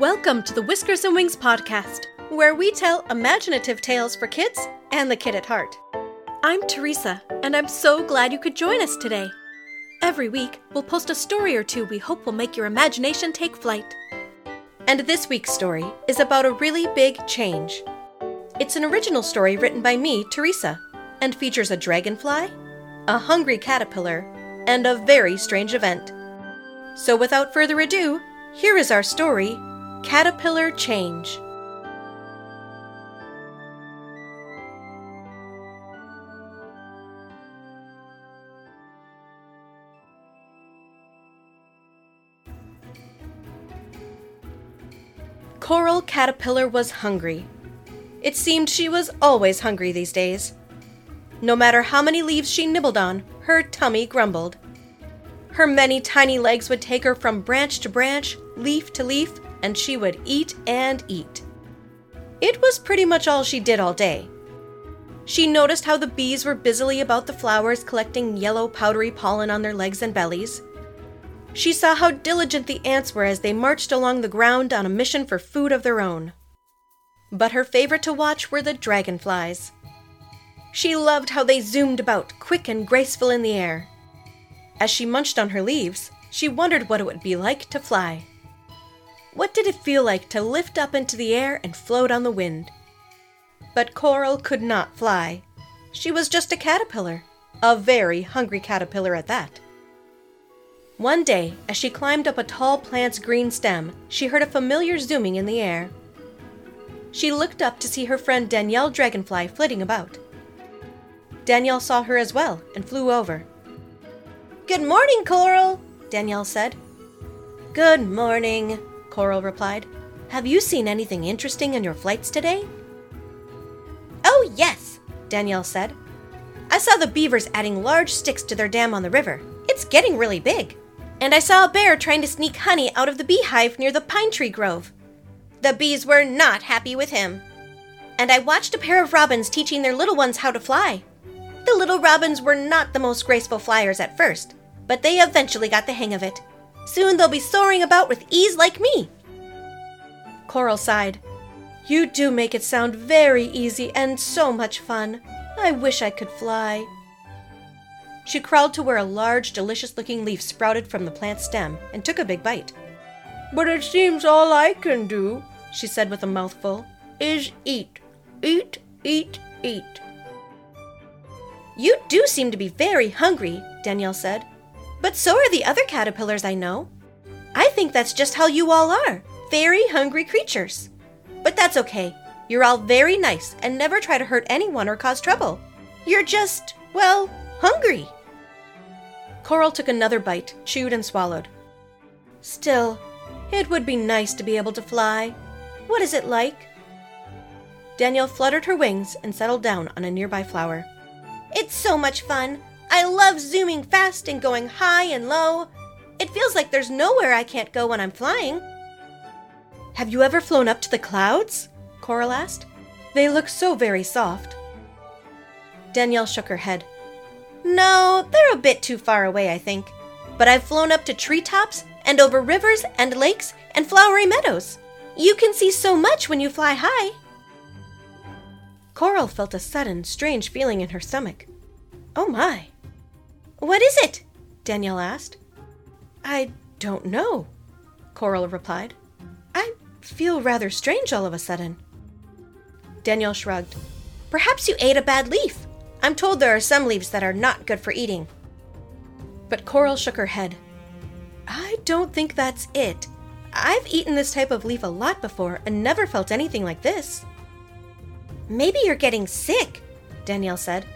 Welcome to the Whiskers and Wings podcast, where we tell imaginative tales for kids and the kid at heart. I'm Teresa, and I'm so glad you could join us today. Every week, we'll post a story or two we hope will make your imagination take flight. And this week's story is about a really big change. It's an original story written by me, Teresa, and features a dragonfly, a hungry caterpillar, and a very strange event. So without further ado, here is our story Caterpillar Change. Coral Caterpillar was hungry. It seemed she was always hungry these days. No matter how many leaves she nibbled on, her tummy grumbled. Her many tiny legs would take her from branch to branch, leaf to leaf, and she would eat and eat. It was pretty much all she did all day. She noticed how the bees were busily about the flowers collecting yellow powdery pollen on their legs and bellies. She saw how diligent the ants were as they marched along the ground on a mission for food of their own. But her favorite to watch were the dragonflies. She loved how they zoomed about, quick and graceful in the air. As she munched on her leaves, she wondered what it would be like to fly. What did it feel like to lift up into the air and float on the wind? But Coral could not fly. She was just a caterpillar, a very hungry caterpillar at that. One day, as she climbed up a tall plant's green stem, she heard a familiar zooming in the air. She looked up to see her friend Danielle Dragonfly flitting about. Danielle saw her as well and flew over. Good morning, Coral, Danielle said. Good morning, Coral replied. Have you seen anything interesting in your flights today? Oh, yes, Danielle said. I saw the beavers adding large sticks to their dam on the river. It's getting really big. And I saw a bear trying to sneak honey out of the beehive near the pine tree grove. The bees were not happy with him. And I watched a pair of robins teaching their little ones how to fly. The little robins were not the most graceful flyers at first, but they eventually got the hang of it. Soon they'll be soaring about with ease like me. Coral sighed. You do make it sound very easy and so much fun. I wish I could fly. She crawled to where a large, delicious looking leaf sprouted from the plant's stem and took a big bite. But it seems all I can do, she said with a mouthful, is eat. Eat, eat, eat. You do seem to be very hungry, Danielle said. But so are the other caterpillars I know. I think that's just how you all are very hungry creatures. But that's okay. You're all very nice and never try to hurt anyone or cause trouble. You're just, well, hungry. Coral took another bite, chewed and swallowed. Still, it would be nice to be able to fly. What is it like? Danielle fluttered her wings and settled down on a nearby flower. It's so much fun. I love zooming fast and going high and low. It feels like there's nowhere I can't go when I'm flying. Have you ever flown up to the clouds? Coral asked. They look so very soft. Danielle shook her head. No, they're a bit too far away, I think. But I've flown up to treetops and over rivers and lakes and flowery meadows. You can see so much when you fly high. Coral felt a sudden, strange feeling in her stomach. Oh my! What is it? Danielle asked. I don't know, Coral replied. I feel rather strange all of a sudden. Danielle shrugged. Perhaps you ate a bad leaf. I'm told there are some leaves that are not good for eating. But Coral shook her head. I don't think that's it. I've eaten this type of leaf a lot before and never felt anything like this. Maybe you're getting sick, Danielle said.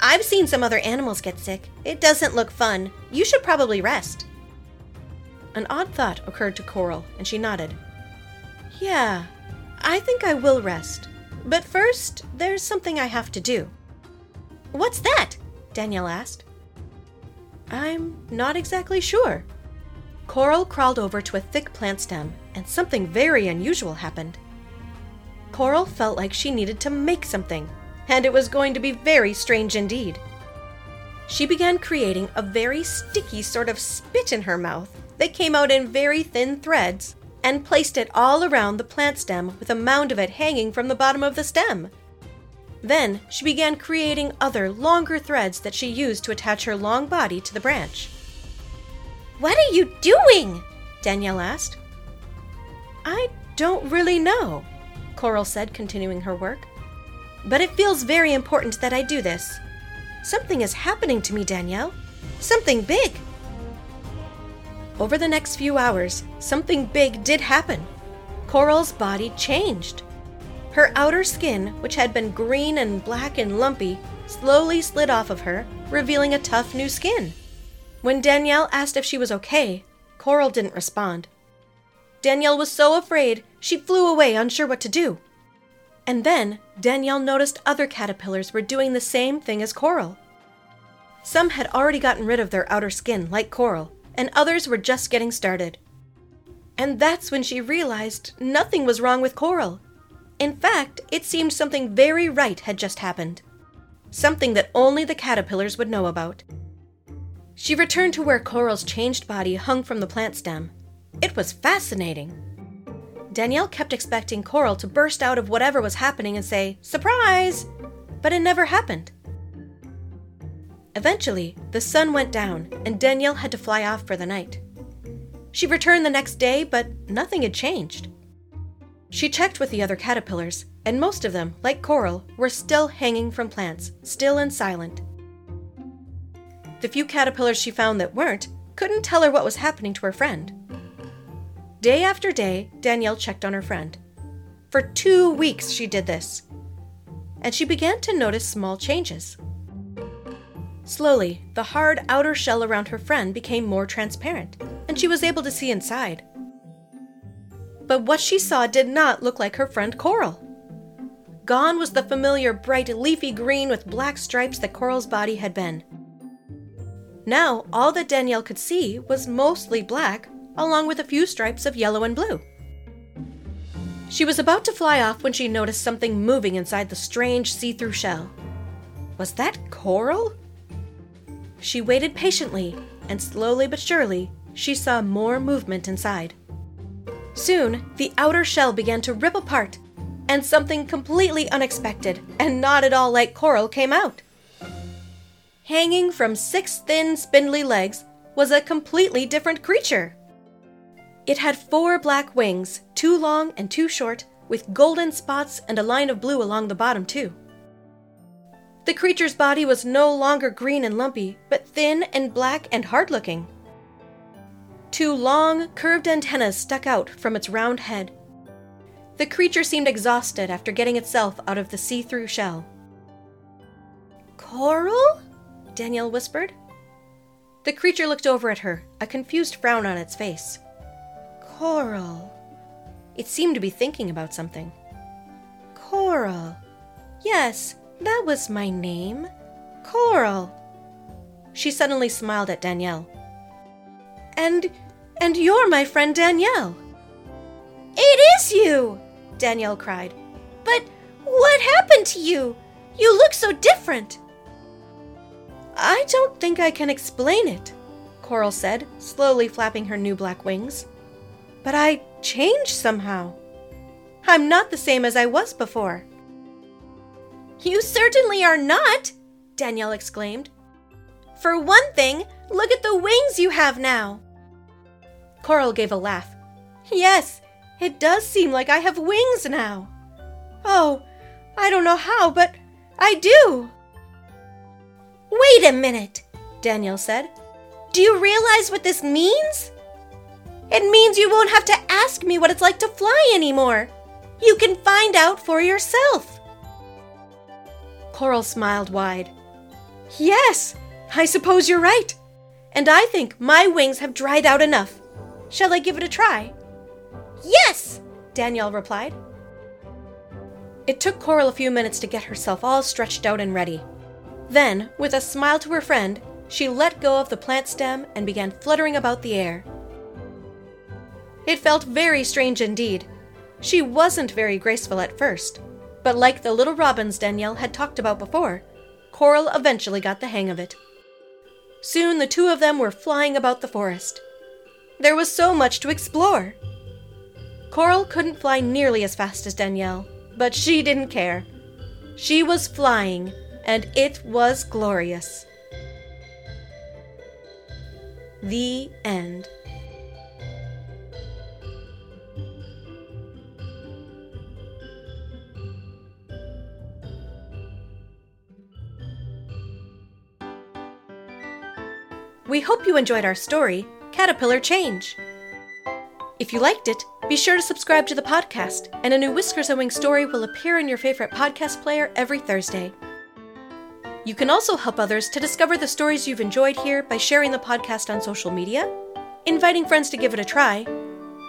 I've seen some other animals get sick. It doesn't look fun. You should probably rest. An odd thought occurred to Coral, and she nodded. Yeah, I think I will rest. But first, there's something I have to do. What's that? Danielle asked. I'm not exactly sure. Coral crawled over to a thick plant stem, and something very unusual happened. Coral felt like she needed to make something, and it was going to be very strange indeed. She began creating a very sticky sort of spit in her mouth that came out in very thin threads and placed it all around the plant stem with a mound of it hanging from the bottom of the stem. Then she began creating other longer threads that she used to attach her long body to the branch. What are you doing? Danielle asked. I don't really know, Coral said, continuing her work. But it feels very important that I do this. Something is happening to me, Danielle. Something big. Over the next few hours, something big did happen. Coral's body changed. Her outer skin, which had been green and black and lumpy, slowly slid off of her, revealing a tough new skin. When Danielle asked if she was okay, Coral didn't respond. Danielle was so afraid, she flew away, unsure what to do. And then Danielle noticed other caterpillars were doing the same thing as Coral. Some had already gotten rid of their outer skin, like Coral, and others were just getting started. And that's when she realized nothing was wrong with Coral. In fact, it seemed something very right had just happened. Something that only the caterpillars would know about. She returned to where Coral's changed body hung from the plant stem. It was fascinating. Danielle kept expecting Coral to burst out of whatever was happening and say, Surprise! But it never happened. Eventually, the sun went down, and Danielle had to fly off for the night. She returned the next day, but nothing had changed. She checked with the other caterpillars, and most of them, like Coral, were still hanging from plants, still and silent. The few caterpillars she found that weren't couldn't tell her what was happening to her friend. Day after day, Danielle checked on her friend. For two weeks she did this, and she began to notice small changes. Slowly, the hard outer shell around her friend became more transparent, and she was able to see inside. But what she saw did not look like her friend Coral. Gone was the familiar bright leafy green with black stripes that Coral's body had been. Now, all that Danielle could see was mostly black, along with a few stripes of yellow and blue. She was about to fly off when she noticed something moving inside the strange see through shell. Was that Coral? She waited patiently, and slowly but surely, she saw more movement inside. Soon, the outer shell began to rip apart, and something completely unexpected and not at all like coral came out. Hanging from six thin, spindly legs was a completely different creature. It had four black wings, two long and two short, with golden spots and a line of blue along the bottom, too. The creature's body was no longer green and lumpy, but thin and black and hard looking. Two long, curved antennas stuck out from its round head. The creature seemed exhausted after getting itself out of the see through shell. Coral? Danielle whispered. The creature looked over at her, a confused frown on its face. Coral. It seemed to be thinking about something. Coral. Yes, that was my name. Coral. She suddenly smiled at Danielle. And and you're my friend Danielle. It is you, Danielle cried. But what happened to you? You look so different. I don't think I can explain it, Coral said, slowly flapping her new black wings. But I changed somehow. I'm not the same as I was before. You certainly are not, Danielle exclaimed. For one thing, look at the wings you have now. Coral gave a laugh. Yes, it does seem like I have wings now. Oh, I don't know how, but I do. Wait a minute, Danielle said. Do you realize what this means? It means you won't have to ask me what it's like to fly anymore. You can find out for yourself. Coral smiled wide. Yes, I suppose you're right. And I think my wings have dried out enough. Shall I give it a try? Yes, Danielle replied. It took Coral a few minutes to get herself all stretched out and ready. Then, with a smile to her friend, she let go of the plant stem and began fluttering about the air. It felt very strange indeed. She wasn't very graceful at first. But like the little robins Danielle had talked about before, Coral eventually got the hang of it. Soon the two of them were flying about the forest. There was so much to explore. Coral couldn't fly nearly as fast as Danielle, but she didn't care. She was flying, and it was glorious. The end. We hope you enjoyed our story, Caterpillar Change. If you liked it, be sure to subscribe to the podcast, and a new Whiskers and Wings story will appear in your favorite podcast player every Thursday. You can also help others to discover the stories you've enjoyed here by sharing the podcast on social media, inviting friends to give it a try,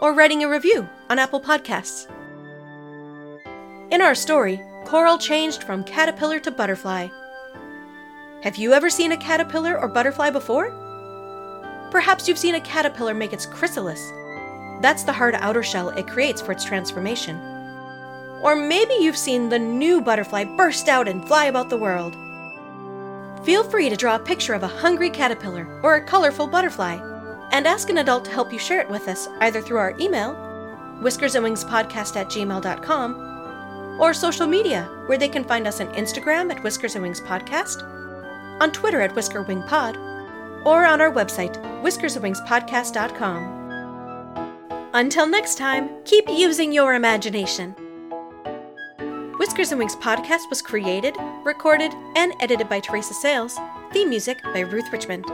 or writing a review on Apple Podcasts. In our story, Coral changed from caterpillar to butterfly. Have you ever seen a caterpillar or butterfly before? Perhaps you've seen a caterpillar make its chrysalis. That's the hard outer shell it creates for its transformation. Or maybe you've seen the new butterfly burst out and fly about the world. Feel free to draw a picture of a hungry caterpillar or a colorful butterfly and ask an adult to help you share it with us either through our email, whiskersandwingspodcast at gmail.com, or social media, where they can find us on Instagram at Whiskers and Wings Podcast, on Twitter at Whisker Wing Pod, or on our website, whiskersandwingspodcast.com. Until next time, keep using your imagination. Whiskers and Wings podcast was created, recorded, and edited by Teresa Sayles. Theme music by Ruth Richmond.